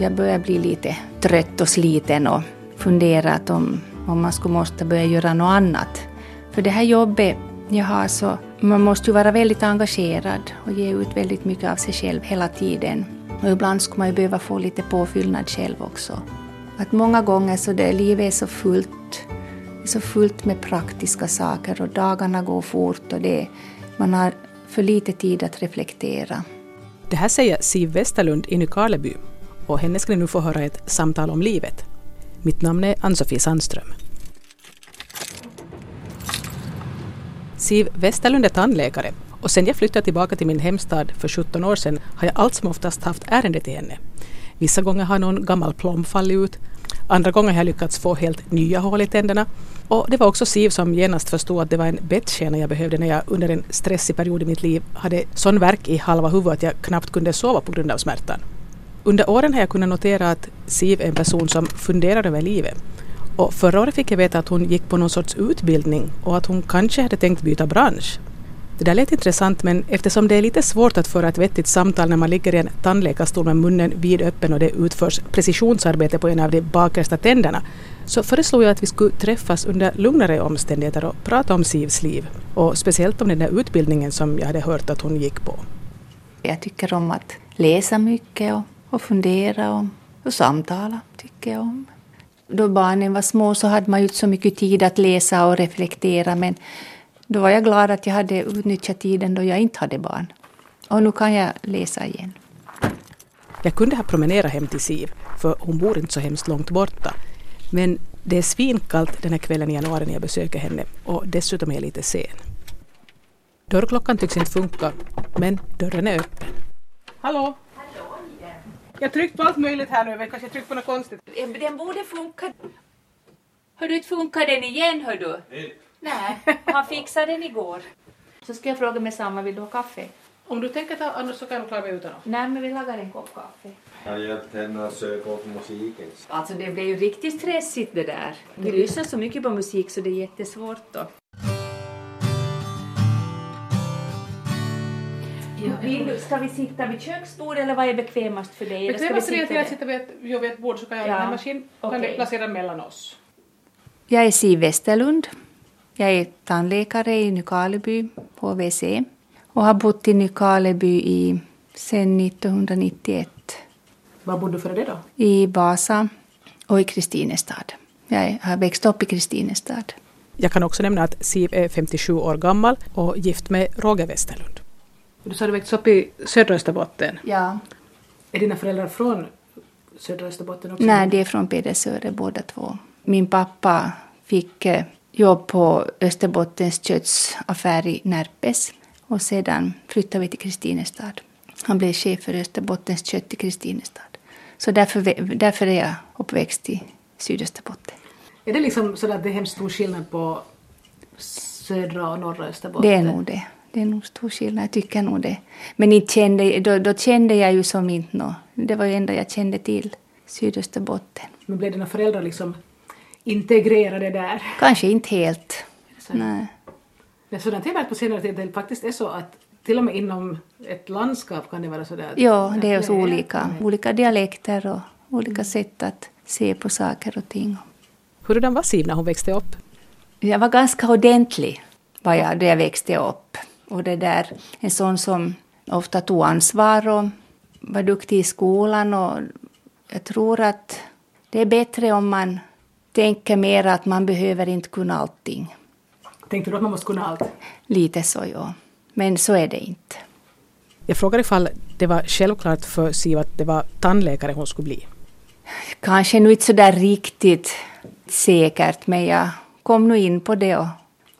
jag började bli lite trött och sliten och funderat om, om man skulle måste börja göra något annat. För det här jobbet jag har så, man måste ju vara väldigt engagerad och ge ut väldigt mycket av sig själv hela tiden. Och ibland skulle man ju behöva få lite påfyllnad själv också. Att många gånger så det, livet är så fullt, så fullt med praktiska saker och dagarna går fort och det, man har för lite tid att reflektera. Det här säger Siv Westerlund i Nykarleby och henne ska ni nu få höra ett samtal om livet. Mitt namn är Ann-Sofie Sandström. Siv Westerlund är tandläkare och sen jag flyttade tillbaka till min hemstad för 17 år sedan har jag allt som oftast haft ärende till henne. Vissa gånger har någon gammal plomb fallit ut, andra gånger har jag lyckats få helt nya hål i tänderna och det var också Siv som genast förstod att det var en bettskena jag behövde när jag under en stressig period i mitt liv hade sån värk i halva huvudet att jag knappt kunde sova på grund av smärtan. Under åren har jag kunnat notera att Siv är en person som funderar över livet. Och förra året fick jag veta att hon gick på någon sorts utbildning och att hon kanske hade tänkt byta bransch. Det där lät intressant men eftersom det är lite svårt att föra ett vettigt samtal när man ligger i en tandläkarstol med munnen vidöppen och det utförs precisionsarbete på en av de bakersta tänderna så föreslog jag att vi skulle träffas under lugnare omständigheter och prata om Sivs liv och speciellt om den där utbildningen som jag hade hört att hon gick på. Jag tycker om att läsa mycket och, och fundera och, och samtala, tycker jag om. Då barnen var små så hade man ju inte så mycket tid att läsa och reflektera men då var jag glad att jag hade utnyttjat tiden då jag inte hade barn. Och nu kan jag läsa igen. Jag kunde ha promenerat hem till Siv, för hon bor inte så hemskt långt borta. Men det är svinkallt den här kvällen i januari när jag besöker henne och dessutom är jag lite sen. Dörrklockan tycks inte funka, men dörren är öppen. Hallå! Jag tryckte på allt möjligt här nu, jag kanske tryckte på något konstigt. Den borde funka. Har du inte funkat den igen, hör du? Nej. Nej, han fixade den igår. Så ska jag fråga med samma, vill du ha kaffe? Om du tänker ta, annars så kan jag klara mig utan. Nej, men vi lagar en kopp kaffe. Jag har hjälpt henne att söka upp musiken. Alltså det blev ju riktigt stressigt det där. Vi lyssnar så mycket på musik så det är jättesvårt då. Vill ska vi sitta vid köksbordet eller vad är bekvämast för dig? Bekvämast är det sitta att sitter vid ett, jag vid ett bord så kan jag Ja, ha en maskin det placera mellan oss. Jag är Siv Westerlund. Jag är tandläkare i Nykarleby, HVC. Och har bott i Nykarleby i, sedan 1991. Var bodde du före det då? I Vasa och i Kristinestad. Jag har växt upp i Kristinestad. Jag kan också nämna att Siv är 57 år gammal och gift med Roger Westerlund. Du sa du växt upp i södra Österbotten. Ja. Är dina föräldrar från södra Österbotten också? Nej, det är från Pedersöre båda två. Min pappa fick eh, jobb på Österbottens köttsaffär i Närpes och sedan flyttade vi till Kristinestad. Han blev chef för Österbottens kött i Kristinestad. Så därför, därför är jag uppväxt i Sydösterbotten. Är det liksom så att det är hemskt stor skillnad på södra och norra Österbotten? Det är nog det. Det är nog stor skillnad, jag tycker nog det. Men inte kände, då, då kände jag ju som inte nå. Det var ju enda jag kände till, Sydösterbotten. Men blev dina föräldrar liksom integrerade där? Kanske inte helt. Nej. Det är sådant jag har märkt på senare tid det faktiskt är så att till och med inom ett landskap kan det vara sådär. Ja, det är så olika. Olika dialekter och olika sätt att se på saker och ting. Hurdan var Siv när hon växte upp? Jag var ganska ordentlig var jag, då jag växte upp. Och det där, en sån som ofta tog ansvar och var duktig i skolan. Och jag tror att det är bättre om man tänker mer att man behöver inte kunna allting. Tänkte du att man måste kunna allt? Lite så, ja. Men så är det inte. Jag frågar ifall det var självklart för Siv att det var tandläkare hon skulle bli. Kanske nu inte så där riktigt säkert, men jag kom nu in på det och,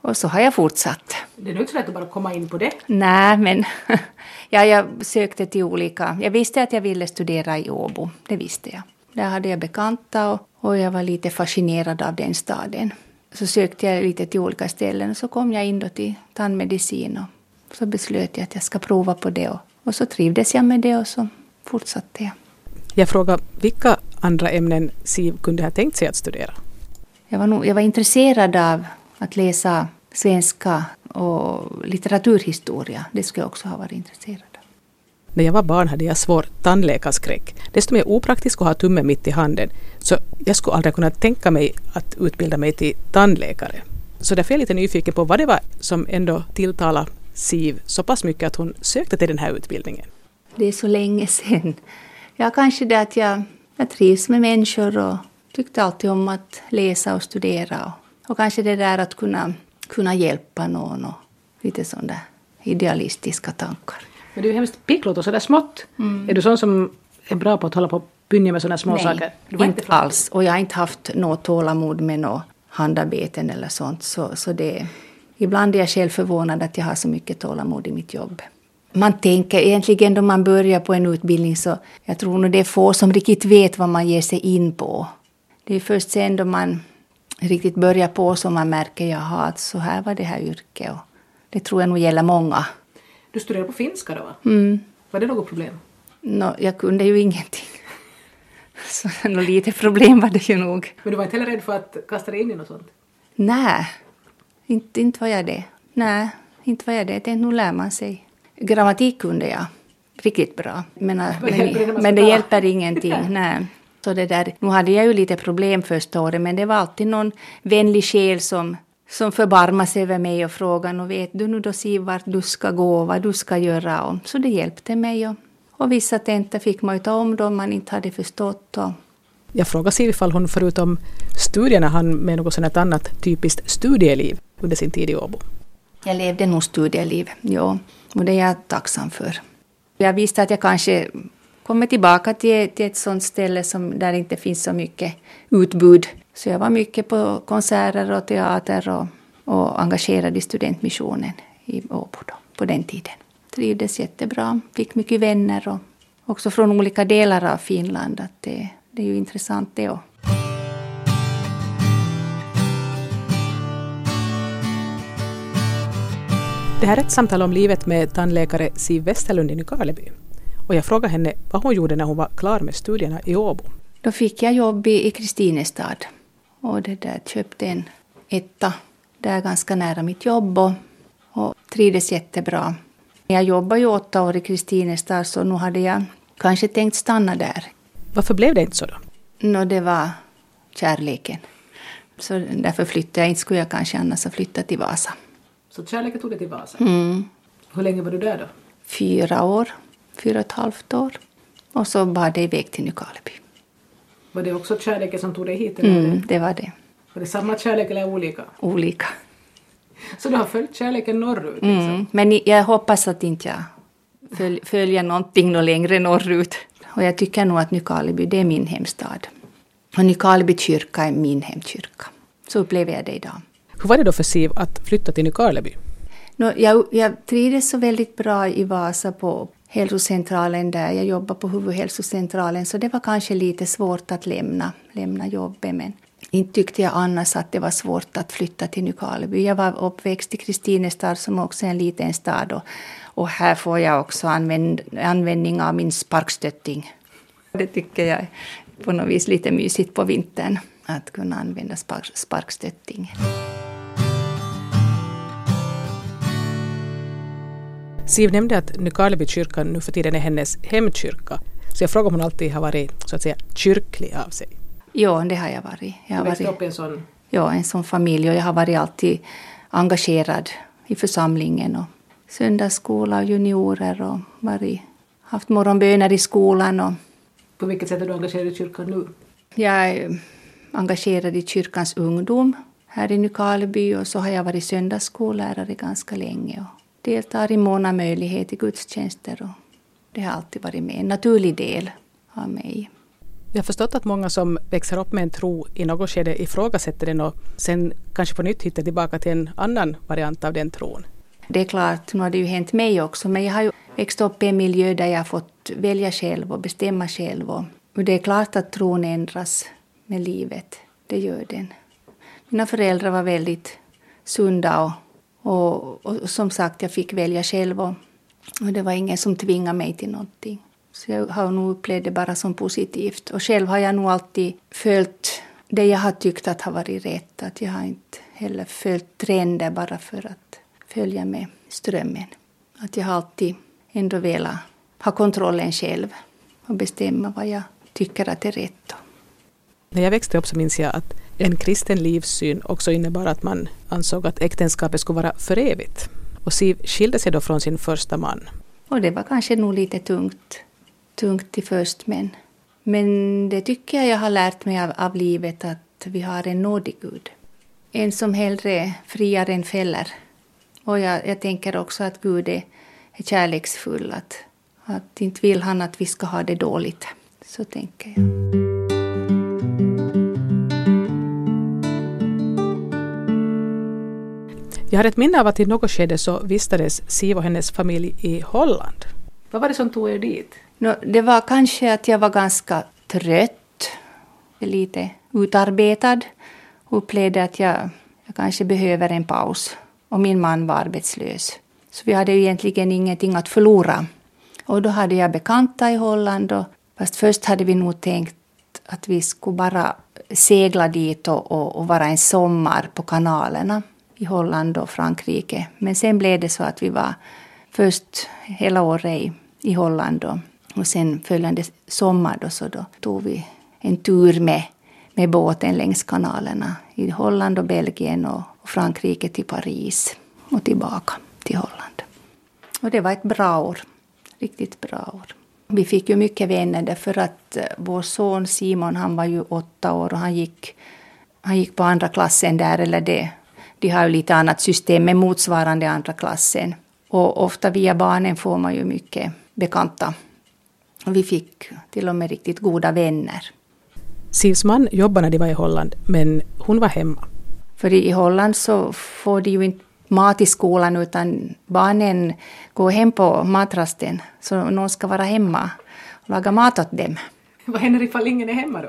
och så har jag fortsatt. Det är nog inte så lätt att bara komma in på det. Nej, men ja, jag sökte till olika... Jag visste att jag ville studera i Åbo, det visste jag. Där hade jag bekanta och, och jag var lite fascinerad av den staden. Så sökte jag lite till olika ställen och så kom jag in då till tandmedicin och så beslöt jag att jag ska prova på det och, och så trivdes jag med det och så fortsatte jag. Jag frågar vilka andra ämnen Siv kunde ha tänkt sig att studera. Jag var, nog, jag var intresserad av att läsa svenska och litteraturhistoria. Det skulle jag också ha varit intresserad av. När jag var barn hade jag svår tandläkarskräck. Desto mer opraktiskt att ha tummen mitt i handen. Så jag skulle aldrig kunna tänka mig att utbilda mig till tandläkare. Så därför är jag lite nyfiken på vad det var som ändå tilltalade Siv så pass mycket att hon sökte till den här utbildningen. Det är så länge sedan. Ja, kanske det att jag, jag trivs med människor och tyckte alltid om att läsa och studera. Och, och kanske det där att kunna, kunna hjälpa någon och lite sådana idealistiska tankar. Men du är hemskt pigglot och sådär smått. Mm. Är du sån som är bra på att hålla på och bynja med sådana små Nej, saker? Nej, inte, inte alls. Och jag har inte haft något tålamod med något handarbeten eller sånt. Så, så det, ibland är jag själv förvånad att jag har så mycket tålamod i mitt jobb. Man tänker egentligen då man börjar på en utbildning så jag tror nog det är få som riktigt vet vad man ger sig in på. Det är först sen då man riktigt börjar på som man märker jaha, att så här var det här yrket. Och det tror jag nog gäller många. Du studerar på finska då va? Mm. Var det något problem? No, jag kunde ju ingenting. Så något lite problem var det ju nog. Men du var inte heller rädd för att kasta dig in i något sånt? Nej, inte, inte var jag det. Nej, inte var jag det. Tänkte, nu lär man sig. Grammatik kunde jag riktigt bra. Men, men, men det hjälper ingenting. Nej. Så det där, nu hade jag ju lite problem första året men det var alltid någon vänlig själ som, som förbarmade sig över mig och frågade och vet du nu då Siv vart du ska gå och vad du ska göra. Och, så det hjälpte mig. Och, och vissa tentor fick man ju ta om då man inte hade förstått. Och, jag frågade Siv ifall hon förutom studierna hann med något sådant annat typiskt studieliv under sin tid i Åbo. Jag levde nog studieliv, ja. Och det är jag tacksam för. Jag visste att jag kanske kommer tillbaka till, till ett sånt ställe som, där det inte finns så mycket utbud. Så jag var mycket på konserter och teater och, och engagerad i studentmissionen i Åbo då, på den tiden. Trivdes jättebra, fick mycket vänner och också från olika delar av Finland. Att det, det är ju intressant det också. Det här är ett samtal om livet med tandläkare Siv Westerlund i Nykarleby. Och jag frågade henne vad hon gjorde när hon var klar med studierna i Åbo. Då fick jag jobb i, Kristinestad och det där köpte en etta där ganska nära mitt jobb och, och trivdes jättebra. Jag jobbade ju åtta år i Kristinestad så nu hade jag kanske tänkt stanna där. Varför blev det inte så då? Nå, det var kärleken. Så därför flyttade jag. Inte skulle jag kanske annars ha flyttat till Vasa. Så kärleken tog dig till Vasa? Mm. Hur länge var du där då? Fyra år. Fyra och ett halvt år. Och så bar det iväg till Nykarleby. Var det också kärleken som tog dig hit? Eller? Mm, det var det. Var det samma kärlek eller olika? Olika. Så du har följt kärleken norrut? Liksom? Mm, men jag hoppas att inte jag följ, följer någonting något längre norrut. Och jag tycker nog att Nykarleby, det är min hemstad. Och Nykarleby kyrka är min hemkyrka. Så upplever jag det idag. Hur var det då för Siv att flytta till Nykarleby? No, jag, jag trivdes så väldigt bra i Vasa på hälsocentralen där. Jag jobbade på huvudhälsocentralen så det var kanske lite svårt att lämna, lämna jobbet. Men inte tyckte jag annars att det var svårt att flytta till Nykarleby. Jag var uppväxt i Kristinestad som också är en liten stad och, och här får jag också använd, användning av min sparkstötting. Det tycker jag är på något vis lite mysigt på vintern att kunna använda spark, sparkstötting. Siv nämnde att Nykarleby kyrka nu för tiden är hennes hemkyrka. Så jag frågar om hon alltid har varit så att säga kyrklig av sig. Ja, det har jag varit. Jag har varit upp i en sån... Ja, en sån familj och jag har varit alltid engagerad i församlingen och söndagsskola och juniorer och varit, haft morgonböner i skolan. Och På vilket sätt är du engagerad i kyrkan nu? Jag är engagerad i kyrkans ungdom här i Nykarleby och så har jag varit söndagsskollärare ganska länge. Och deltar i mån av möjlighet i gudstjänster och det har alltid varit med, en naturlig del av mig. Jag har förstått att många som växer upp med en tro i något skede ifrågasätter den och sen kanske på nytt hittar tillbaka till en annan variant av den tron. Det är klart, nu har det ju hänt mig också, men jag har ju växt upp i en miljö där jag har fått välja själv och bestämma själv. Och det är klart att tron ändras med livet, det gör den. Mina föräldrar var väldigt sunda och och, och, som sagt, jag fick välja själv och, och, det var ingen som tvingade mig till någonting. Så jag har nog upplevt det bara som positivt. Och själv har jag nog alltid följt det jag har tyckt att har varit rätt. Att jag har inte heller följt trender bara för att följa med strömmen. Att jag har alltid ändå velat ha kontrollen själv och bestämma vad jag tycker att är rätt. När jag växte upp så minns jag att en kristen livssyn också innebar att man ansåg att äktenskapet skulle vara för evigt. Och Siv skilde sig då från sin första man. Och det var kanske nog lite tungt, tungt till först men, men det tycker jag jag har lärt mig av, av livet att vi har en nådig Gud. En som hellre friar än fäller. Och jag, jag tänker också att Gud är, är kärleksfull. Att, att inte vill han att vi ska ha det dåligt. Så tänker jag. Jag har ett minne av att i något skede så vistades Siv och hennes familj i Holland. Vad var det som tog er dit? No, det var kanske att jag var ganska trött, lite utarbetad och upplevde att jag, jag kanske behöver en paus. Och min man var arbetslös. Så vi hade ju egentligen ingenting att förlora. Och då hade jag bekanta i Holland. Och, fast först hade vi nog tänkt att vi skulle bara segla dit och, och, och vara en sommar på kanalerna i Holland och Frankrike. Men sen blev det så att vi var först hela året i, i Holland och, och sen följande sommar då, så då tog vi en tur med, med båten längs kanalerna i Holland och Belgien och, och Frankrike till Paris och tillbaka till Holland. Och det var ett bra år, riktigt bra år. Vi fick ju mycket vänner därför att eh, vår son Simon han var ju åtta år och han gick, han gick på andra klassen där, eller det de har ju lite annat system med motsvarande andra klassen. Och ofta via barnen får man ju mycket bekanta. Och vi fick till och med riktigt goda vänner. Sivs man jobbade när de var i Holland, men hon var hemma. För i Holland så får de ju inte mat i skolan utan barnen går hem på matrasten. Så någon ska vara hemma och laga mat åt dem. Vad händer ifall ingen är hemma då?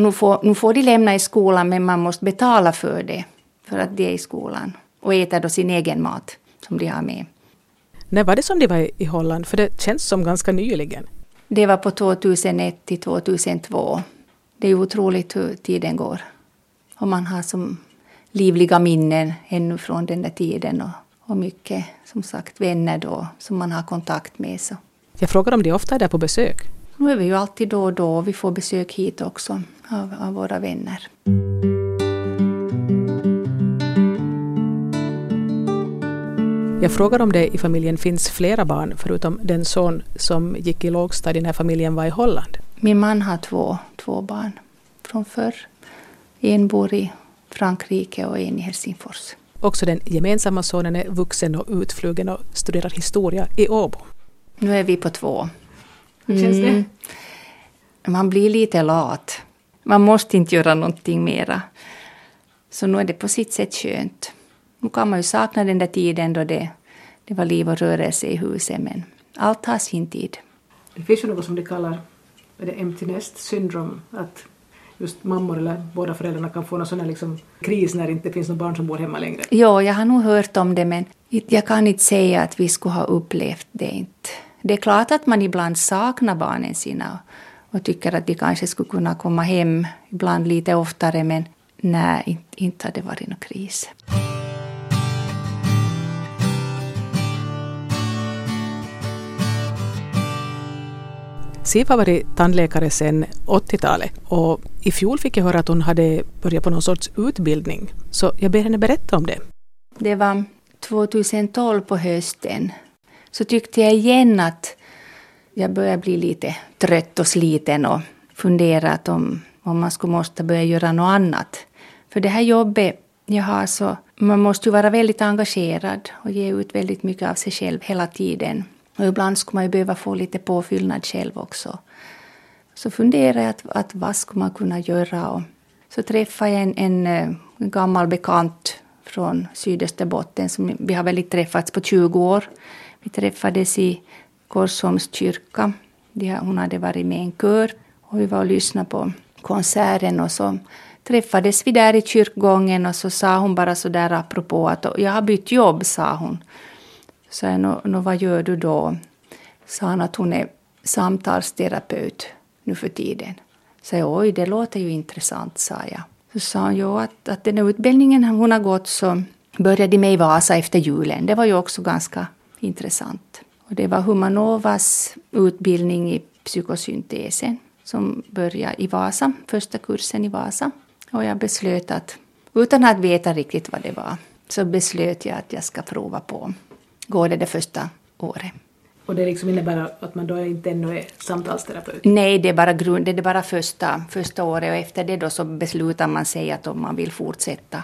Nu får, nu får de lämna i skolan men man måste betala för det för att de är i skolan och äter då sin egen mat som de har med. När var det som de var i Holland? För det känns som ganska nyligen. Det var på 2001 till 2002. Det är otroligt hur tiden går. Och man har som livliga minnen ännu från den där tiden och, och mycket, som sagt, vänner då som man har kontakt med. Så. Jag frågar om de ofta är där på besök? Nu är vi ju alltid då och då. Vi får besök hit också av, av våra vänner. Jag frågar om det i familjen finns flera barn förutom den son som gick i lågstadiet när familjen var i Holland. Min man har två, två barn från förr. En bor i Frankrike och en i Helsingfors. Också den gemensamma sonen är vuxen och utflugen och studerar historia i Åbo. Nu är vi på två. Hur känns det? Mm. Man blir lite lat. Man måste inte göra någonting mera. Så nu är det på sitt sätt skönt. Nu kan man ju sakna den där tiden då det, det var liv och rörelse i huset men allt har sin tid. Det finns ju något som de kallar är det empty nest syndrom, att just mammor eller båda föräldrarna kan få någon sån här liksom kris när det inte finns några barn som bor hemma längre. Jo, jag har nog hört om det men jag kan inte säga att vi skulle ha upplevt det inte. Det är klart att man ibland saknar barnen sina och tycker att de kanske skulle kunna komma hem ibland lite oftare men nej, inte, inte har det varit någon kris. Siv har varit tandläkare sedan 80-talet och i fjol fick jag höra att hon hade börjat på någon sorts utbildning. Så jag ber henne berätta om det. Det var 2012 på hösten. Så tyckte jag igen att jag började bli lite trött och sliten och funderat om, om man skulle måste börja göra något annat. För det här jobbet jag har så, man måste ju vara väldigt engagerad och ge ut väldigt mycket av sig själv hela tiden. Och ibland skulle man ju behöva få lite påfyllnad själv också. Så funderade jag att, att vad skulle man kunna göra. Och så träffade jag en, en, en gammal bekant från Sydösterbotten. Som, vi har väl inte träffats på 20 år. Vi träffades i Korsholms kyrka. Hon hade varit med i en kör. Och vi var och lyssnade på konserten. Och så träffades vi där i kyrkgången och så sa hon bara så där apropå att jag har bytt jobb, sa hon. Så jag, nå, nå, vad gör du då? Sa han att hon är samtalsterapeut nu för tiden. Så jag, oj, det låter ju intressant, sa jag. Så sa hon, jo, att, att den utbildningen hon har gått så började med i Vasa efter julen. Det var ju också ganska intressant. Och det var Humanovas utbildning i psykosyntesen som började i Vasa, första kursen i Vasa. Och jag beslöt att, utan att veta riktigt vad det var, så beslöt jag att jag ska prova på. Gå det det första året. Och det liksom innebär att man då inte ännu är samtalsterapeut? Nej, det är bara, grund, det är bara första, första året och efter det då så beslutar man sig att om man vill fortsätta.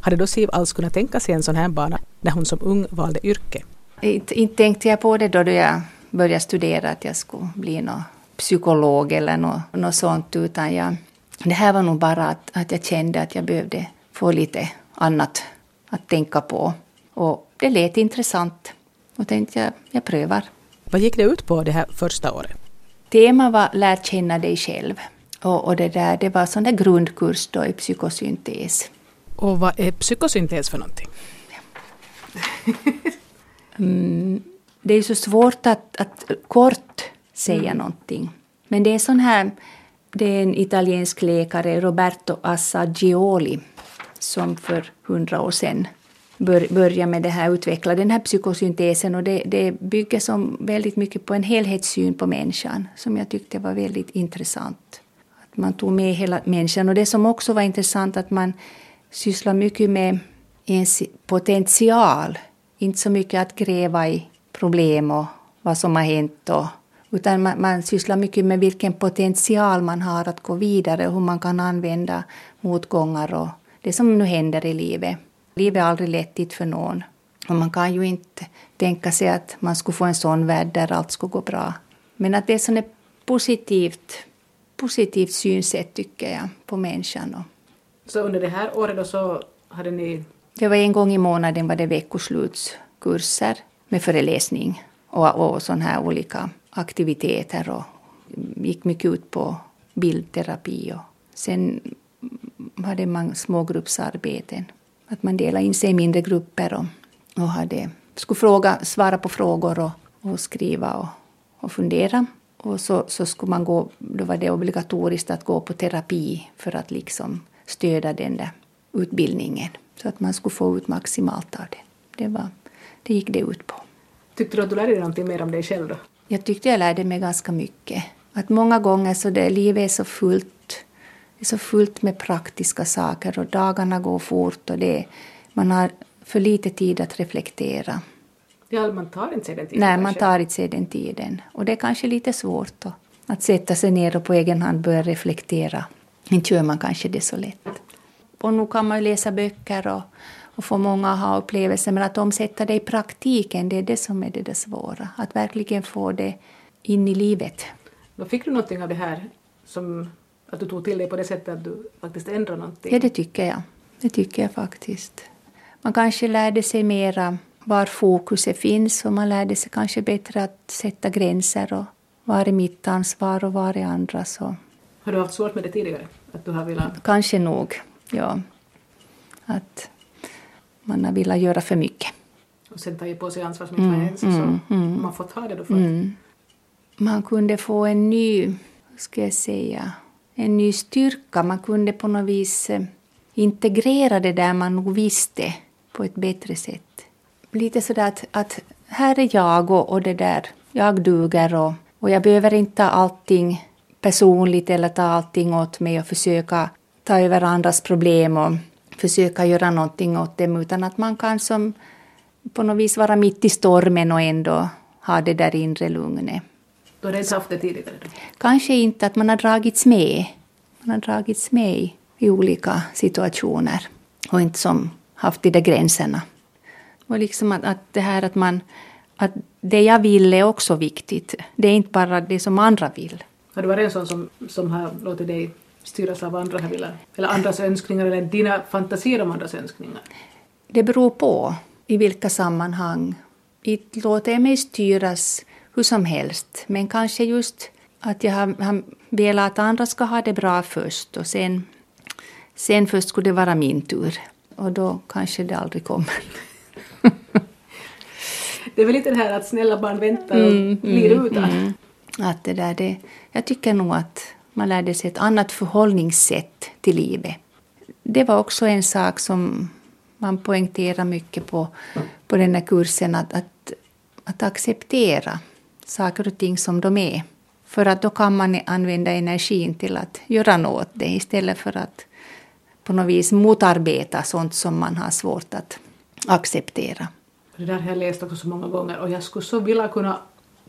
Hade då Siv alls kunnat tänka sig en sån här bana när hon som ung valde yrke? Inte, inte tänkte jag på det då, då jag började studera att jag skulle bli någon psykolog eller något, något sånt utan jag, det här var nog bara att, att jag kände att jag behövde få lite annat att tänka på. Och det lät intressant och tänkte jag, jag prövar. Vad gick det ut på det här första året? Temat var Lär känna dig själv. Och, och det, där, det var sån där grundkurs då i psykosyntes. Och vad är psykosyntes för någonting? mm, det är så svårt att, att kort säga mm. någonting. Men det är sån här, det är en italiensk läkare, Roberto Assagioli, som för hundra år sedan bör, börja med det här, utveckla den här psykosyntesen och det, det bygger som väldigt mycket på en helhetssyn på människan som jag tyckte var väldigt intressant. Att man tog med hela människan och det som också var intressant att man sysslar mycket med ens potential, inte så mycket att gräva i problem och vad som har hänt och utan man, man sysslar mycket med vilken potential man har att gå vidare och hur man kan använda motgångar och det som nu händer i livet. Livet är aldrig lättigt för någon. Och man kan ju inte tänka sig att man skulle få en sån värld där allt skulle gå bra. Men att det är ett positivt, positivt synsätt tycker jag på människan. Så under det här året då så hade ni? Det var en gång i månaden var det veckoslutskurser med föreläsning och, och sån här olika aktiviteter och gick mycket ut på bildterapi. Och sen hade man smågruppsarbeten. Att man delade in sig i mindre grupper och, och hade, skulle fråga, svara på frågor och, och skriva och, och fundera. Och så, så skulle man gå, då var det obligatoriskt att gå på terapi för att liksom stödja den där utbildningen. Så att man skulle få ut maximalt av det. Det, var, det gick det ut på. Tyckte du att du lärde dig någonting mer om dig själv då? Jag tyckte jag lärde mig ganska mycket. Att många gånger så det, livet är så fullt, är så fullt med praktiska saker och dagarna går fort och det, man har för lite tid att reflektera. Ja, man tar inte sig den tiden. Nej, man tar inte sig den tiden. Och det är kanske lite svårt då, att sätta sig ner och på egen hand börja reflektera. Inte gör man kanske det så lätt. Och nu kan man läsa böcker och, och få många aha-upplevelser, men att omsätta det i praktiken, det är det som är det, det svåra. Att verkligen få det in i livet. Då fick du någonting av det här som att du tog till dig på det sättet att du faktiskt ändrade någonting? Ja, det tycker jag. Det tycker jag faktiskt. Man kanske lärde sig mera var fokuset finns och man lärde sig kanske bättre att sätta gränser och var är mitt ansvar och var är andras. Har du haft svårt med det tidigare? Att du har velat... Kanske nog, ja. Att man har velat göra för mycket. Och sen ta på sig ansvar som inte mm, var ens, mm, så mm, man får ta det då för mm. Man kunde få en ny, hur ska jag säga, en ny styrka. Man kunde på något vis eh, integrera det där man nog visste på ett bättre sätt. Lite sådär att, att här är jag och, och det där, jag duger och, och jag behöver inte ta allting personligt eller ta allting åt mig och försöka ta över andras problem och försöka göra någonting åt dem utan att man kan som på något vis vara mitt i stormen och ändå ha det där inre lugnet. Du har inte haft det tidigare? Då? Kanske inte, att man har dragits med. Man har dragits med i, i olika situationer och inte som haft de där gränserna. Och liksom att, att det här att man att det jag vill är också viktigt. Det är inte bara det som andra vill. Har du varit en sån som, som har låtit dig styras av andra vill, eller andras önskningar eller dina fantasier om andras önskningar? Det beror på i vilka sammanhang. Inte låter jag mig styras hur som helst, men kanske just att jag har, har velat att andra ska ha det bra först och sen, sen först skulle det vara min tur. Och då kanske det aldrig kommer. det är väl lite det här att snälla barn väntar och mm, blir mm, utan. Mm. Att det där, det, jag tycker nog att man lärde sig ett annat förhållningssätt till livet. Det var också en sak som man poängterar mycket på, på den här kursen, att, att, att acceptera saker och ting som de är. För att då kan man använda energin till att göra något det istället för att på något vis motarbeta sånt som man har svårt att acceptera. Det där har jag läst också så många gånger och jag skulle så vilja kunna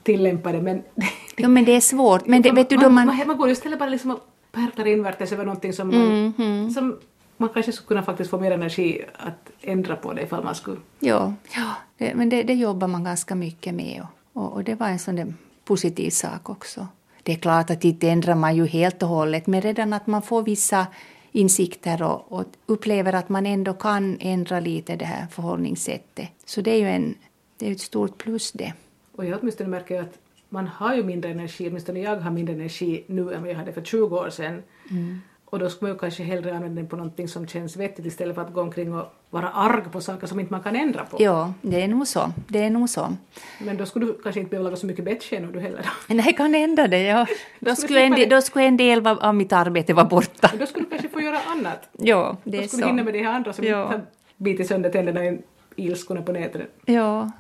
tillämpa det men... ja men det är svårt. Men det, vet du, då man, man, man går istället bara liksom och pärtar invärtes över någonting som man, mm, mm. som man kanske skulle kunna faktiskt få mer energi att ändra på det ifall man skulle... Ja, ja det, men det, det jobbar man ganska mycket med och, och, och det var en sån positiv sak också. Det är klart att inte ändrar man ju helt och hållet men redan att man får vissa insikter och, och, upplever att man ändå kan ändra lite det här förhållningssättet. Så det är ju en, det är ett stort plus det. Och jag åtminstone märker att man har ju mindre energi, åtminstone jag har mindre energi nu än vad jag hade för 20 år sedan. Mm. Och då skulle man ju kanske hellre använda den på någonting som känns vettigt istället för att gå omkring och vara arg på saker som inte man kan ändra på. Ja, det är nog så. Det är nog så. Men då skulle du kanske inte behöva laga så mycket bettskenor du heller då? Nej, kan hända det, ja. Då skulle, en, då skulle en del av mitt arbete vara borta. Men då skulle du kanske få göra annat. Ja, det är så. Då skulle du hinna med de här andra som ja. bitit sönder tänderna i ilskorna på nätet. Ja.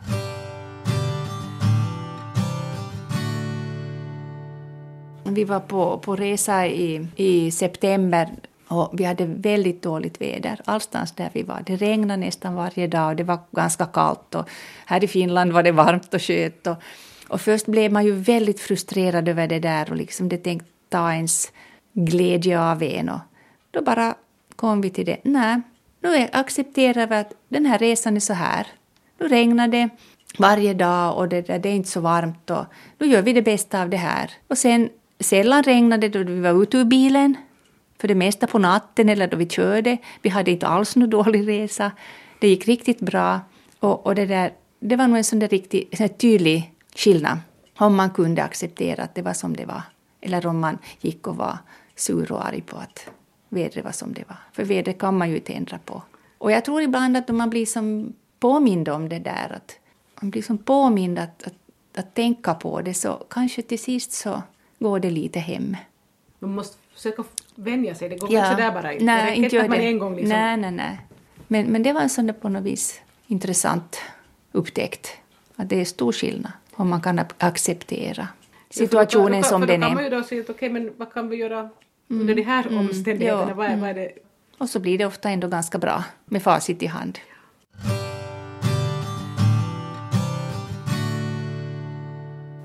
Vi var på, på resa i, i september och vi hade väldigt dåligt väder allstans där vi var. Det regnade nästan varje dag och det var ganska kallt. Och här i Finland var det varmt och skönt. Och, och först blev man ju väldigt frustrerad över det där och liksom det tänkte ta ens glädje av en. Och då bara kom vi till det. Nej, nu accepterar vi att den här resan är så här. Nu regnar det varje dag och det, det är inte så varmt och nu gör vi det bästa av det här. Och sen Sällan regnade då vi var ute ur bilen, för det mesta på natten eller då vi körde. Vi hade inte alls någon dålig resa. Det gick riktigt bra. Och, och det, där, det var nog en sån där riktigt sån tydlig skillnad. Om man kunde acceptera att det var som det var. Eller om man gick och var sur och arg på att vädret var som det var. För vädret kan man ju inte ändra på. Och jag tror ibland att man blir som påmind om det där, att man blir som påmind att, att, att tänka på det, så kanske till sist så går det lite hem. Man måste försöka vänja sig, det går ja. inte sådär bara. Nej, inte gör man det. en gång liksom. Nej, nej, nej. Men, men det var en sån där på något vis intressant upptäckt. Att det är stor skillnad om man kan acceptera situationen ja, som den är. Då kan man ju då säga att okej, okay, men vad kan vi göra under de här mm, omständigheterna? Vad, är, vad är det? Och så blir det ofta ändå ganska bra med facit i hand.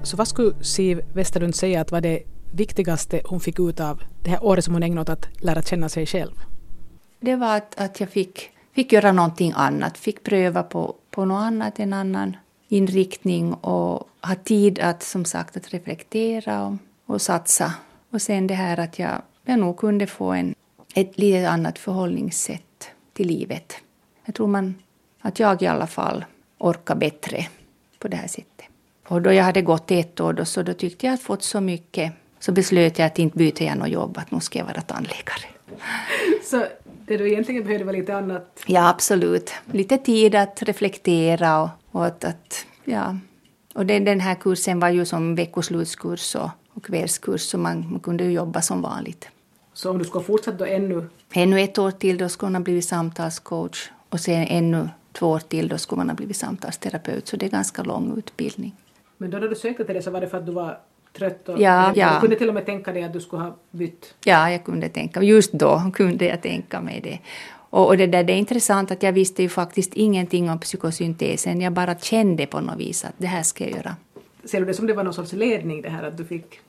Så vad skulle Siv Westerlund säga att var det viktigaste hon fick ut av det här året som hon ägnat åt att lära känna sig själv? Det var att, att jag fick, fick göra någonting annat, fick pröva på, på något annat, en annan inriktning och ha tid att som sagt att reflektera och, och satsa. Och sen det här att jag, jag nog kunde få en, ett lite annat förhållningssätt till livet. Jag tror man, att jag i alla fall orkar bättre på det här sättet. Och då jag hade gått ett år då, så då tyckte jag att fått så mycket så beslöt jag att inte byta jag något jobb, att nu ska jag vara tandläkare. Så det du egentligen behövde var lite annat? Ja, absolut. Lite tid att reflektera och, och att, att, ja. Och den, den här kursen var ju som veckoslutskurs och, och kvällskurs så man, man kunde ju jobba som vanligt. Så om du ska fortsätta då ännu? Ännu ett år till, då skulle man ha blivit samtalscoach och sen ännu två år till, då skulle man ha blivit samtalsterapeut. Så det är ganska lång utbildning. Men då när du sökte till det så var det för att du var trött och ja, du ja. kunde till och med tänka dig att du skulle ha bytt? Ja, jag kunde tänka Just då kunde jag tänka mig det. Och, och det, där, det är intressant att jag visste ju faktiskt ingenting om psykosyntesen. Jag bara kände på något vis att det här ska jag göra. Ser du det som det var någon sorts ledning det här att du fick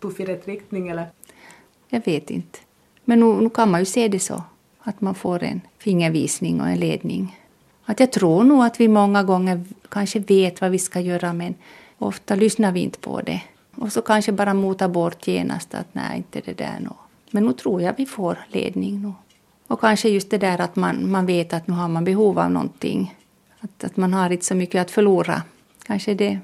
puff i rätt riktning eller? Jag vet inte. Men nu, nu kan man ju se det så. Att man får en fingervisning och en ledning. Att jag tror nog att vi många gånger kanske vet vad vi ska göra men Ofta lyssnar vi inte på det. Och så kanske bara mota bort genast att nej, inte det där nu. Men nu tror jag vi får ledning nu. Och kanske just det där att man, man vet att nu har man behov av någonting. Att, att man har inte så mycket att förlora. Kanske det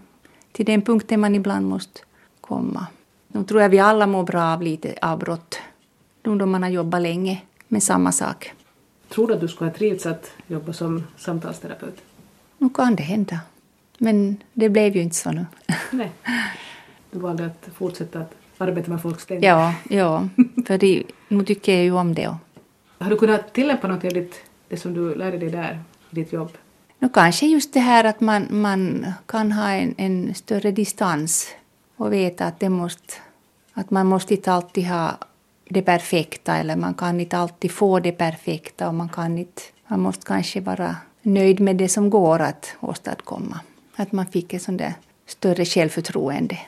till den punkten man ibland måste komma. Nu tror jag vi alla mår bra av lite avbrott. Nu då man har jobbat länge med samma sak. Tror du att du skulle ha trivts att jobba som samtalsterapeut? Nu kan det hända. Men det blev ju inte så nu. Nej. Du valde att fortsätta att arbeta med folks tänder. Ja, ja, för det, nu tycker jag ju om det. Har du kunnat tillämpa något av det som du lärde dig där i ditt jobb? Nu kanske just det här att man, man kan ha en, en större distans och veta att, det måste, att man måste inte alltid ha det perfekta eller man kan inte alltid få det perfekta och man kan inte, man måste kanske vara nöjd med det som går att åstadkomma. Att man fick ett sånt där större självförtroende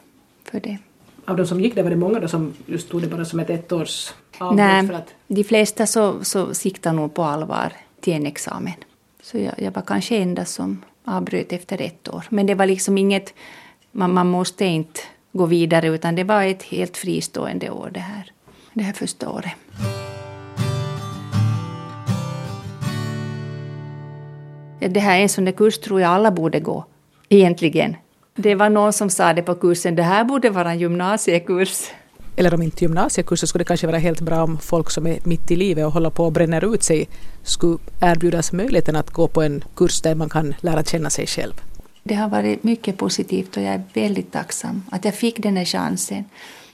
för det. Av de som gick där var det många då som just tog det bara som ett ettårs Nej, för att... de flesta så, så siktar nog på allvar till en examen. Så jag, jag var kanske enda som avbröt efter ett år. Men det var liksom inget, man, man måste inte gå vidare utan det var ett helt fristående år det här, det här första året. Det här är en sån där kurs tror jag alla borde gå, egentligen. Det var någon som sa det på kursen, det här borde vara en gymnasiekurs. Eller om inte gymnasiekurser skulle det kanske vara helt bra om folk som är mitt i livet och håller på och bränner ut sig skulle erbjudas möjligheten att gå på en kurs där man kan lära känna sig själv. Det har varit mycket positivt och jag är väldigt tacksam att jag fick den här chansen.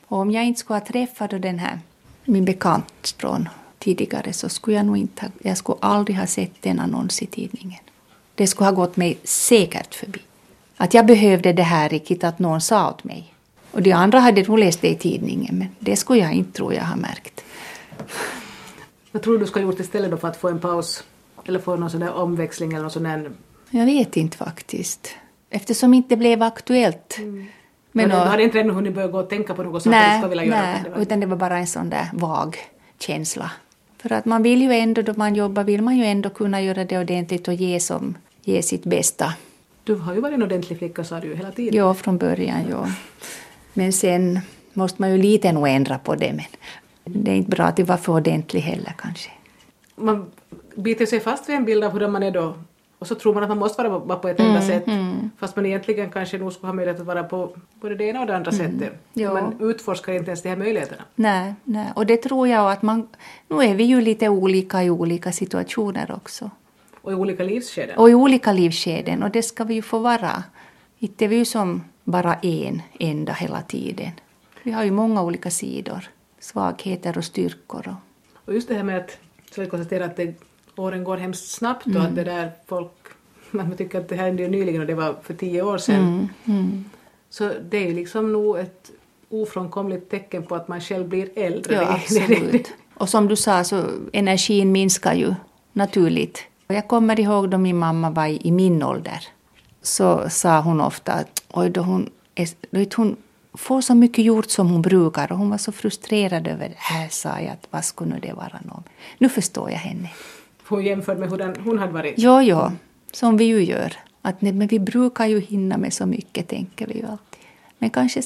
Och om jag inte skulle ha träffat den här, min bekant från tidigare så skulle jag nog inte ha, jag skulle aldrig ha sett den annons i tidningen. Det skulle ha gått mig säkert förbi. Att jag behövde det här riktigt att någon sa åt mig. Och de andra hade nog läst det i tidningen men det skulle jag inte tror jag ha märkt. Vad tror du du skulle ha gjort istället då för att få en paus? Eller få någon sån där omväxling eller någon sån där... Jag vet inte faktiskt. Eftersom inte det blev aktuellt. Mm. Men, men du hade inte ännu hunnit börja gå och tänka på något nej, du skulle vilja göra? Nej, utan det var bara en sån där vag känsla. För att man vill ju ändå, då man jobbar, vill man ju ändå kunna göra det ordentligt och ge, som, ge sitt bästa. Du har ju varit en ordentlig flicka sa du ju hela tiden. Ja, från början, ja. Men sen måste man ju lite nog ändra på det. Men det är inte bra att vara för ordentlig heller kanske. Man biter sig fast vid en bild av hur man är då och så tror man att man måste vara på ett enda mm, sätt mm. fast man egentligen kanske nog skulle ha möjlighet att vara på både det ena och det andra mm, sättet. Ja. Man utforskar inte ens de här möjligheterna. Nej, nej, och det tror jag att man... Nu är vi ju lite olika i olika situationer också. Och i olika livsskeden. Och i olika livsskeden och det ska vi ju få vara. Inte är vi ju som bara en enda hela tiden. Vi har ju många olika sidor, svagheter och styrkor. Och, och just det här med att, så vi konstaterar att det, åren går hemskt snabbt och att mm. det där folk, man tycker att det här hände nyligen och det var för tio år sedan. Mm, mm. Så det är ju liksom nog ett ofrånkomligt tecken på att man själv blir äldre. Ja, absolut. och som du sa så energin minskar ju naturligt. Jag kommer ihåg då min mamma var i min ålder så sa hon ofta att oj, då hon, är, hon får så mycket gjort som hon brukar och hon var så frustrerad över det här sa jag att vad skulle nu det vara någon. Nu förstår jag henne. Hon jämförde med hur den, hon hade varit? Ja, ja, som vi ju gör. Att, men vi brukar ju hinna med så mycket, tänker vi ju alltid. Men kanske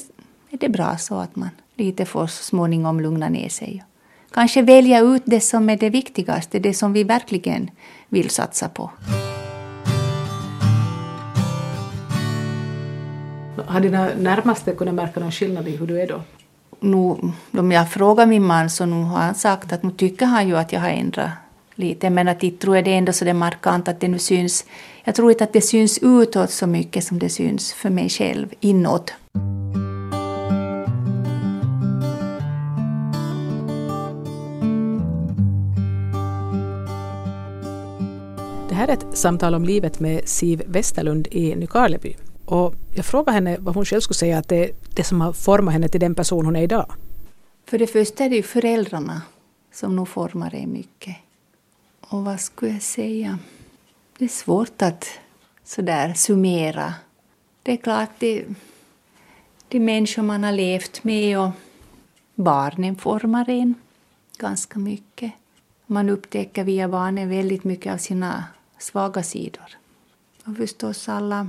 är det bra så att man lite får så småningom lugna ner sig. Kanske välja ut det som är det viktigaste, det som vi verkligen vill satsa på. Har dina närmaste kunnat märka någon skillnad i hur du är då? Nu, om jag frågar min man så nu har han sagt att nu tycker han ju att jag har ändrat lite men att inte tror jag det är ändå så det markant att det nu syns. Jag tror inte att det syns utåt så mycket som det syns för mig själv inåt. Här är ett samtal om livet med Siv Westerlund i Nykarleby. Och jag frågade henne vad hon själv skulle säga att det är det som har format henne till den person hon är idag. För det första är det ju föräldrarna som nog formar dig mycket. Och vad skulle jag säga? Det är svårt att sådär summera. Det är klart, det, de människor man har levt med och barnen formar en ganska mycket. Man upptäcker via barnen väldigt mycket av sina svaga sidor. Och förstås alla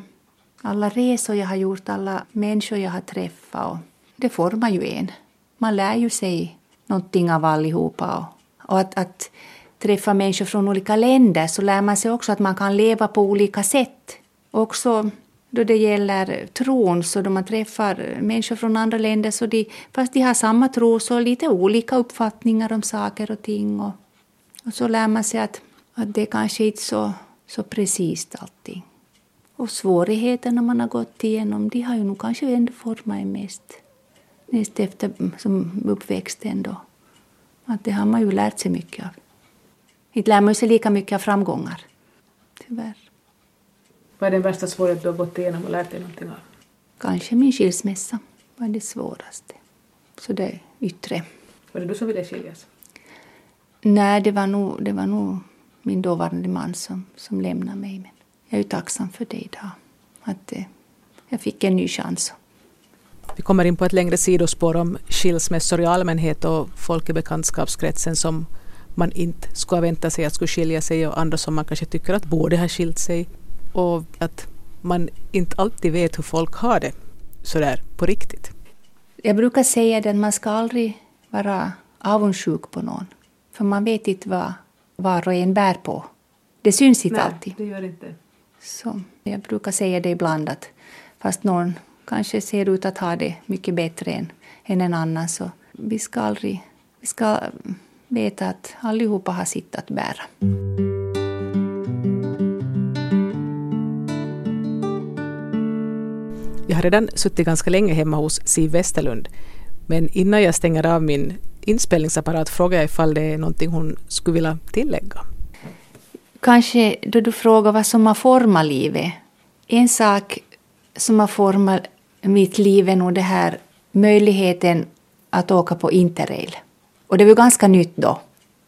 alla resor jag har gjort, alla människor jag har träffat. Och det formar ju en. Man lär ju sig någonting av allihopa. Och, och att, att träffa människor från olika länder så lär man sig också att man kan leva på olika sätt. Också då det gäller tron, så då man träffar människor från andra länder så de, fast de har samma tro så lite olika uppfattningar om saker och ting. Och, och så lär man sig att, att det kanske inte är så, så precis allting. Och svårigheterna man har gått igenom, de har ju nog kanske ändå format en mest. Mest efter som uppväxten då. Att det har man ju lärt sig mycket av. Inte lär man sig lika mycket av framgångar. Tyvärr. Vad är den värsta svårighet du har gått igenom och lärt dig någonting av? Kanske min skilsmässa var det svåraste. Så det yttre. Var det du som ville skiljas? Nej, det var nog, det var nog min dåvarande man som, som lämnade mig. Men jag är tacksam för det idag. Att eh, jag fick en ny chans. Vi kommer in på ett längre sidospår om skilsmässor i allmänhet och folk i bekantskapskretsen som man inte skulle vänta sig att skulle skilja sig och andra som man kanske tycker att borde ha skilt sig. Och att man inte alltid vet hur folk har det sådär på riktigt. Jag brukar säga att man ska aldrig vara avundsjuk på någon. För man vet inte vad var och en bär på. Det syns inte Nej, alltid. det gör inte. Så jag brukar säga det ibland att fast någon kanske ser ut att ha det mycket bättre än, än en annan så vi ska aldrig vi ska veta att allihopa har sitt att bära. Jag har redan suttit ganska länge hemma hos Siv Westerlund. Men innan jag stänger av min inspelningsapparat frågar jag ifall det är någonting hon skulle vilja tillägga. Kanske då du frågar vad som har format livet. En sak som har format mitt liv är nog det här möjligheten att åka på interrail. Och det var ganska nytt då,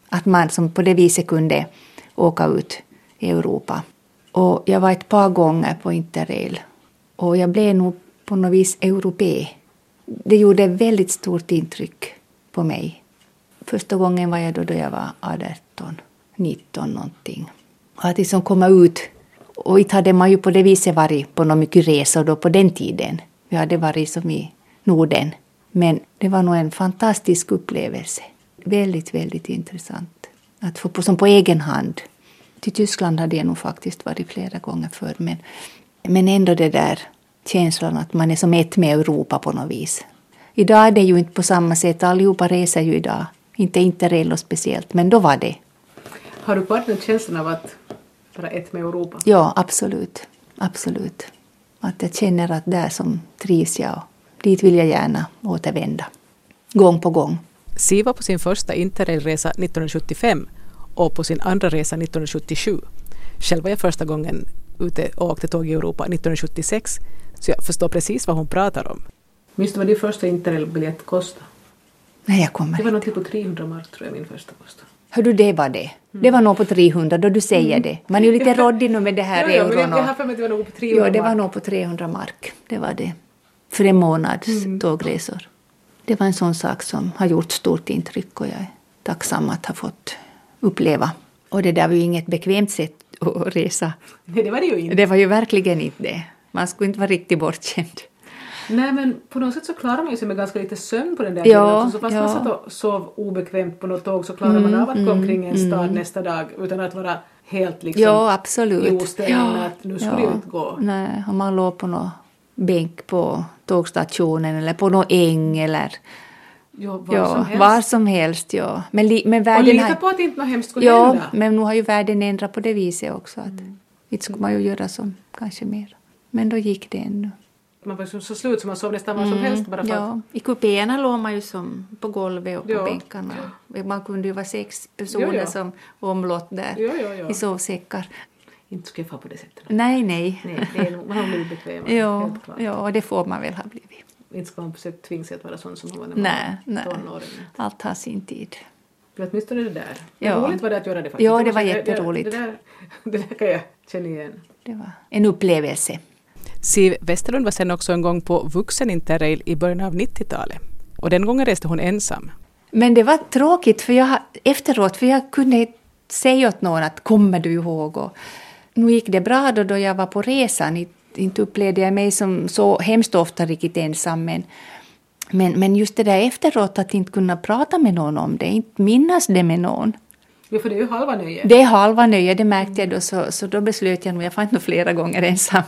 att man som på det viset kunde åka ut i Europa. Och jag var ett par gånger på interrail och jag blev nog på något vis europé. Det gjorde väldigt stort intryck på mig. Första gången var jag då, då jag var 18, 19 någonting. Och att liksom komma ut. Och inte hade man ju på det viset varit på några mycket resor då på den tiden. Vi hade varit som i Norden. Men det var nog en fantastisk upplevelse. Väldigt, väldigt intressant. Att få på, som på egen hand. Till Tyskland hade jag nog faktiskt varit flera gånger förr. Men, men ändå det där känslan att man är som ett med Europa på något vis. Idag är det ju inte på samma sätt. Allihopa reser ju idag. Inte Interrail speciellt, men då var det. Har du kvar den känslan av att vara ett med Europa? Ja, absolut. Absolut. Att jag känner att där som trivs jag och dit vill jag gärna återvända. Gång på gång. Siv var på sin första interrailresa 1975 och på sin andra resa 1977. Själv var jag första gången ute och åkte tåg i Europa 1976 så jag förstår precis vad hon pratar om. Minns du vad din första interrailbiljett kostade? Nej, jag kommer Det var något på 300 mark tror jag min första kostade. Hör du, det var det. Det var nog på 300 då du säger det. Man är ju lite råddig nu med det här Ja, ja, euron. jag, jag har för mig att det var nog på 300 Ja, det var mark. nog på 300 mark. Det var det. För en månads tågresor. Det var en sån sak som har gjort stort intryck och jag är tacksam att ha fått uppleva. Och det där var ju inget bekvämt sätt att resa. Nej, det var det ju inte. Det var ju verkligen inte det. Man skulle inte vara riktigt bortskämd. Nej, men på något sätt så klarar man ju sig med ganska lite sömn på den där Ja, tiden. Så fast ja. man satt och sov obekvämt på något tåg så klarar man av att gå omkring en stad nästa dag utan att vara helt liksom Ja, absolut. i oställning med att nu skulle det ju inte gå. Nej, om man låg på någon bänk på tågstationen eller på någon äng eller Jo, var ja, som helst. var som helst. Ja. Men, li, men och världen lita har- på att inte något hemskt skulle Ja, hända. men nu har ju världen ändrat på det viset också. Att Mm. Inte skulle man ju göra som kanske mer. Men då gick det ännu. Man var så, så slut så man sov nästan var som helst bara för. Ja, I kupéerna låg man ju som på golvet och på Ja. bänkarna. Man kunde ju vara sex personer Jo, jo. som omlott där Jo, i sovsäckar. Inte skulle jag få på det sättet. Nej, nej. Nej, det är, man har blivit bekväm. Ja, ja, och det får man väl ha blivit. Inte ska man försöka tvinga sig att vara sån som man var när man Nej, var nej. tonåring. Allt har sin tid. Men åtminstone det där. Men Ja. roligt var det att göra det faktiskt. Ja, det var jätteroligt. Det, det, där, det där kan jag känna igen. Det var en upplevelse. Siv Westerlund var sen också en gång på vuxeninterrail i början av 90-talet. Och den gången reste hon ensam. Men det var tråkigt för jag, efteråt, för jag kunde inte säga åt någon att kommer du ihåg? Och nu gick det bra då, då jag var på resan. Inte- upplevde jag mig som så hemskt ofta riktigt ensam. Men, men, men just det där efteråt att inte kunna prata med någon om det, inte minnas det med någon. Jo, för det är ju halva nöjet. Det är halva nöje, det märkte jag då. Så, så då beslöt jag nog, jag får inte nog flera gånger ensam.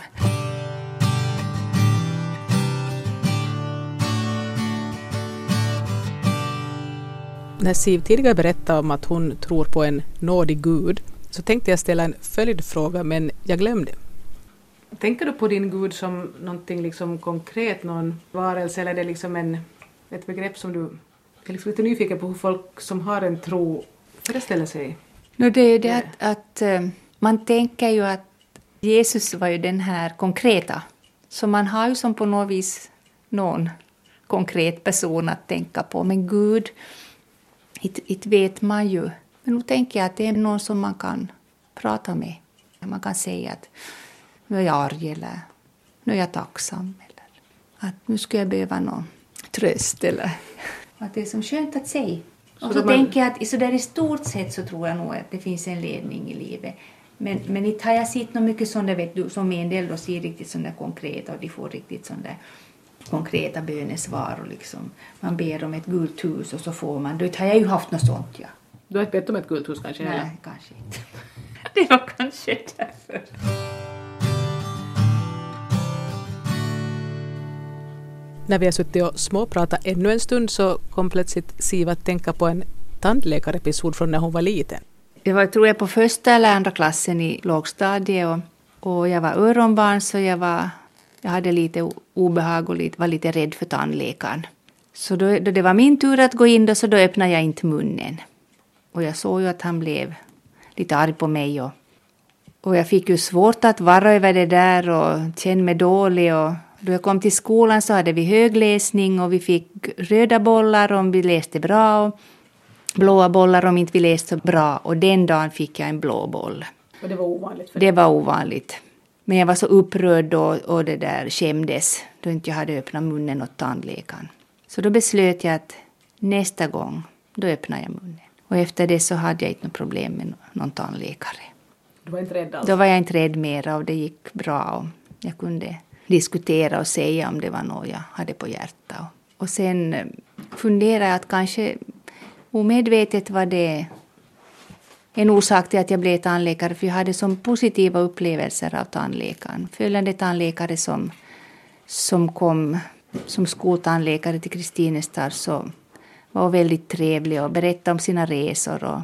När Siv tidigare berättade om att hon tror på en nådig gud så tänkte jag ställa en följdfråga men jag glömde. Tänker du på din gud som någonting liksom konkret, någon varelse eller är det liksom en, ett begrepp som du... Jag är liksom lite nyfiken på hur folk som har en tro föreställer sig. No, det är det att, att eh, man tänker ju att Jesus var ju den här konkreta. Så man har ju som på något vis någon konkret person att tänka på. Men Gud, inte vet man ju. Men nu tänker jag att det är någon som man kan prata med. Man kan säga att nu är jag arg eller nu är jag tacksam. Eller att nu skulle jag behöva någon tröst. Eller att det är som skönt att säga. Och så, så man... tänker jag att så där i stort sett så tror jag nog att det finns en ledning i livet. Men, men inte har jag sett något mycket sånt där, vet du, som en del då ser riktigt sånt där konkreta och de får riktigt sånt där konkreta bönesvar och liksom man ber om ett gult hus och så får man. Då har jag ju haft något sånt ja. Du har inte bett om ett gult hus kanske? Nej, eller? kanske inte. det var kanske därför. När vi har suttit och småpratat ännu en stund så kom plötsligt Siv att tänka på en tandläkarepisod från när hon var liten. Jag var, tror jag, på första eller andra klassen i lågstadiet och, och jag var öronbarn så jag, var, jag hade lite obehag och lite, var lite rädd för tandläkaren. Så då, då det var min tur att gå in då, så då öppnade jag inte munnen. Och jag såg ju att han blev lite arg på mig och, och jag fick ju svårt att vara över det där och kände mig dålig och då jag kom till skolan så hade vi högläsning och vi fick röda bollar om vi läste bra och blåa bollar om inte vi läste så bra. Och den dagen fick jag en blå boll. Och det var ovanligt? Det var ovanligt. Men jag var så upprörd och, och det där skämdes då inte jag hade öppnat munnen åt tandläkaren. Så då beslöt jag att nästa gång, då öppnar jag munnen. Och efter det så hade jag inte något problem med någon tandläkare. Du var inte rädd alls? Då var jag inte rädd mera och det gick bra. Och jag kunde diskutera och säga om det var något jag hade på hjärtat. Och sen eh, funderade jag att kanske omedvetet var det en orsak till att jag blev tandläkare för jag hade som positiva upplevelser av tandläkaren. Följande tandläkare som, som kom som skoltandläkare till Kristinestad så var väldigt trevlig och berättade om sina resor. Och,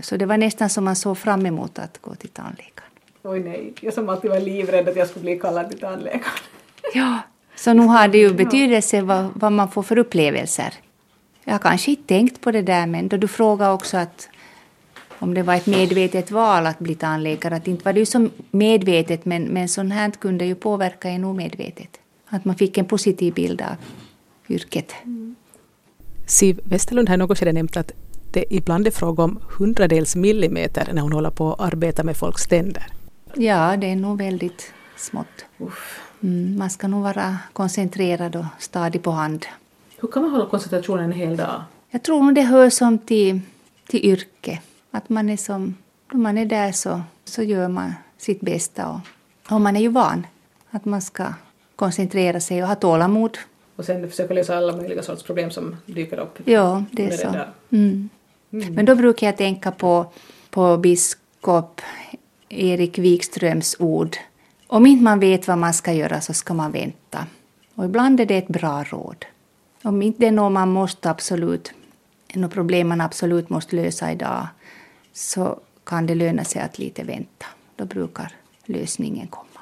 så det var nästan som man såg fram emot att gå till tandläkaren. Oj nej, jag som alltid var livrädd att jag skulle bli kallad till tandläkaren. Ja, så nu har det ju betydelse vad, vad man får för upplevelser. Jag har kanske inte tänkt på det där, men då du frågar också att om det var ett medvetet val att bli tandläkare, att inte var det ju så medvetet, men, men sånt här kunde ju påverka en omedvetet. Att man fick en positiv bild av yrket. Mm. Siv Westerlund har något skede nämnt att det ibland är fråga om hundradels millimeter när hon håller på att arbeta med folks tänder. Ja, det är nog väldigt smått. Mm, man ska nog vara koncentrerad och stadig på hand. Hur kan man hålla koncentrationen en hel dag? Jag tror nog det hör som till, till yrke. Att man är som, då man är där så, så gör man sitt bästa. Och, och man är ju van att man ska koncentrera sig och ha tålamod. Och sen försöka lösa alla möjliga sorts problem som dyker upp. Ja, det är så. Mm. Mm. Men då brukar jag tänka på, på biskop Erik Wikströms ord. Om inte man vet vad man ska göra så ska man vänta. Och ibland är det ett bra råd. Om inte det är något man måste absolut, något problem man absolut måste lösa idag, så kan det löna sig att lite vänta. Då brukar lösningen komma.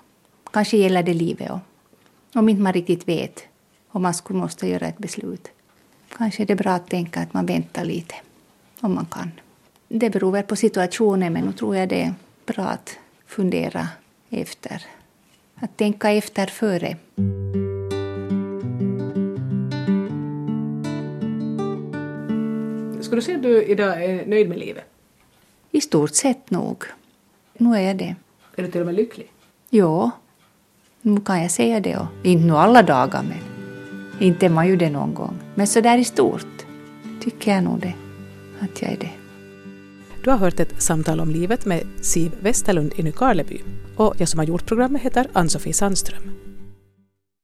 Kanske gäller det livet om Om inte man riktigt vet om man skulle måste göra ett beslut. Kanske är det bra att tänka att man väntar lite, om man kan. Det beror väl på situationen, men nu tror jag det är bra att fundera efter. Att tänka efter före. Skulle du säga att du idag är nöjd med livet? I stort sett nog. Nu är jag det. Är du till och med lycklig? Ja, nu kan jag säga det. Och inte nu alla dagar, men inte är man ju det någon gång. Men så där i stort tycker jag nog det, att jag är det. Du har hört ett samtal om livet med Siv Westerlund i Nykarleby och jag som har gjort programmet heter Ann-Sofie Sandström.